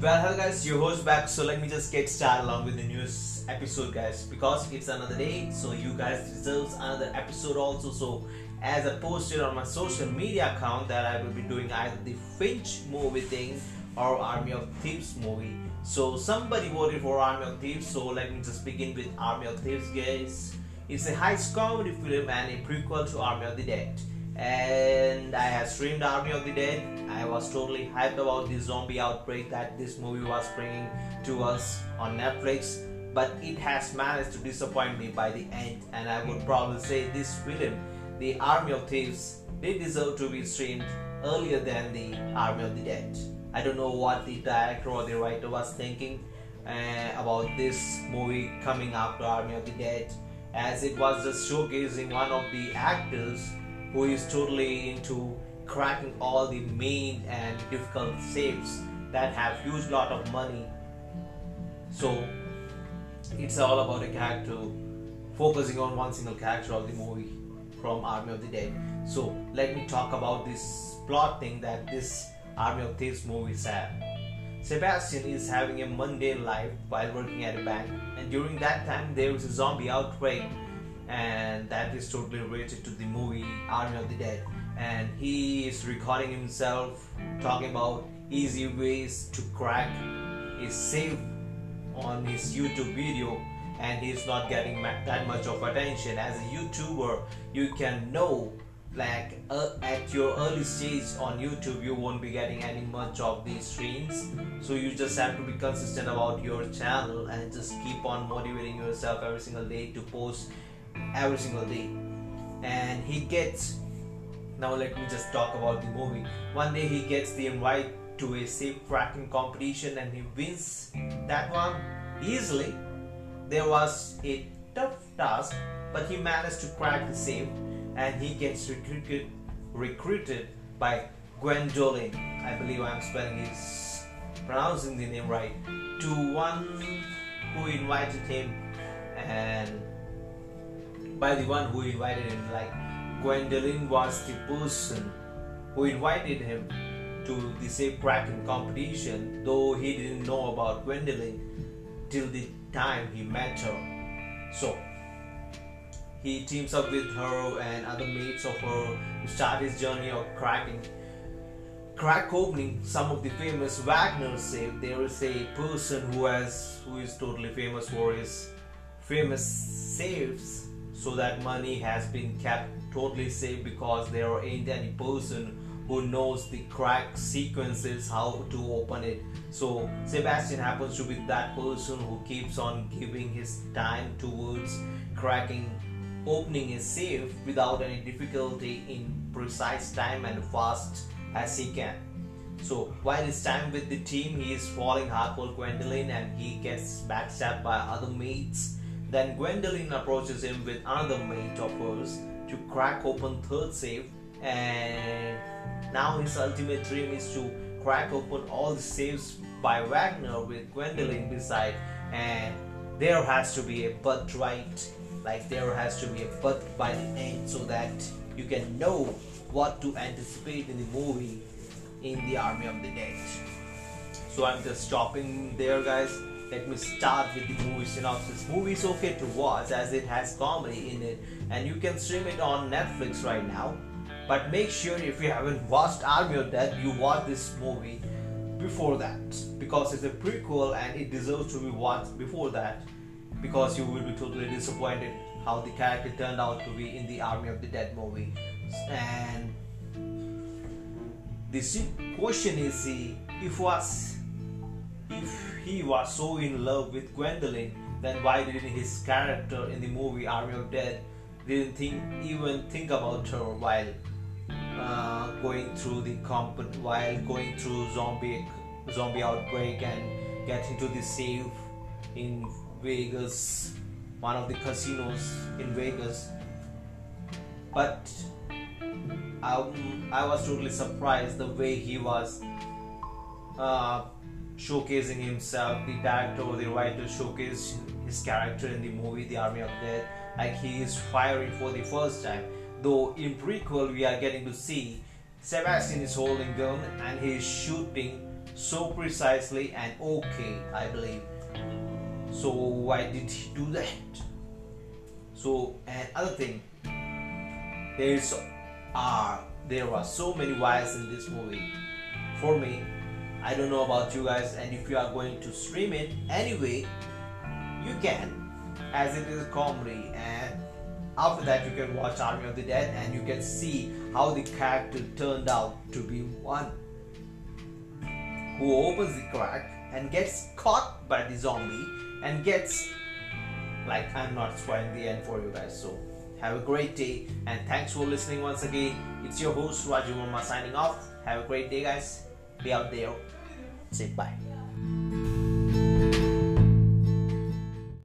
your host back. So let me just get started along with the news episode, guys. Because it's another day, so you guys deserve another episode also. So as I posted on my social media account that I will be doing either the Finch movie thing or Army of Thieves movie. So somebody voted for Army of Thieves. So let me just begin with Army of Thieves, guys. It's a heist comedy film and a prequel to Army of the Dead and I have streamed Army of the Dead. I was totally hyped about the zombie outbreak that this movie was bringing to us on Netflix, but it has managed to disappoint me by the end, and I would probably say this film, The Army of Thieves, did deserve to be streamed earlier than The Army of the Dead. I don't know what the director or the writer was thinking uh, about this movie coming after Army of the Dead, as it was just showcasing one of the actors who is totally into cracking all the main and difficult safes that have huge lot of money. So it's all about a character focusing on one single character of the movie from army of the dead. So let me talk about this plot thing that this army of thieves movie have. Sebastian is having a mundane life while working at a bank and during that time there is a zombie outbreak and that is totally related to the movie Army of the Dead. And he is recording himself talking about easy ways to crack his safe on his YouTube video, and he's not getting that much of attention. As a YouTuber, you can know like uh, at your early stage on youtube you won't be getting any much of these streams so you just have to be consistent about your channel and just keep on motivating yourself every single day to post every single day. And he gets now let me just talk about the movie. One day he gets the invite to a safe cracking competition and he wins that one easily. There was a tough task but he managed to crack the safe and he gets recruited recruited by Gwendolyn. I believe I'm spelling his pronouncing the name right. To one who invited him and by the one who invited him. Like Gwendolyn was the person who invited him to the safe cracking competition, though he didn't know about Gwendolyn till the time he met her. So he teams up with her and other mates of her to start his journey of cracking crack opening some of the famous Wagner safe. There is a person who has who is totally famous for his famous safes so that money has been kept totally safe because there ain't any person who knows the crack sequences how to open it. So sebastian happens to be that person who keeps on giving his time towards cracking opening a safe without any difficulty in precise time and fast as he can. So while he's time with the team he is falling hard for gwendolyn and he gets backstabbed by other mates then Gwendolyn approaches him with another mate of hers to crack open third safe and now his ultimate dream is to crack open all the safes by Wagner with Gwendolyn beside and there has to be a but right like there has to be a but by the end so that you can know what to anticipate in the movie in the army of the dead. So i'm just stopping there guys let me start with the movie synopsis. Movie is okay to watch as it has comedy in it and you can stream it on Netflix right now. But make sure if you haven't watched Army of Dead, you watch this movie before that because it's a prequel and it deserves to be watched before that because you will be totally disappointed how the character turned out to be in the Army of the Dead movie. And the question is, if was if he was so in love with Gwendolyn, then why didn't his character in the movie Army of Dead didn't think even think about her while uh, going through the comp while going through zombie zombie outbreak and getting to the safe in Vegas, one of the casinos in Vegas. But um, I was totally surprised the way he was uh, showcasing himself. The director or the writer showcased his character in the movie The Army of Dead like he is firing for the first time. Though in prequel we are getting to see Sebastian is holding gun and he is shooting so precisely and okay, I believe. So why did he do that? So and other thing, there is are uh, there are so many wires in this movie. For me, I don't know about you guys, and if you are going to stream it anyway, you can, as it is comedy and after that you can watch army of the dead and you can see how the character turned out to be one who opens the crack and gets caught by the zombie and gets like i'm not spoiling the end for you guys so have a great day and thanks for listening once again. It's your host raju Mama signing off. Have a great day guys be out there say bye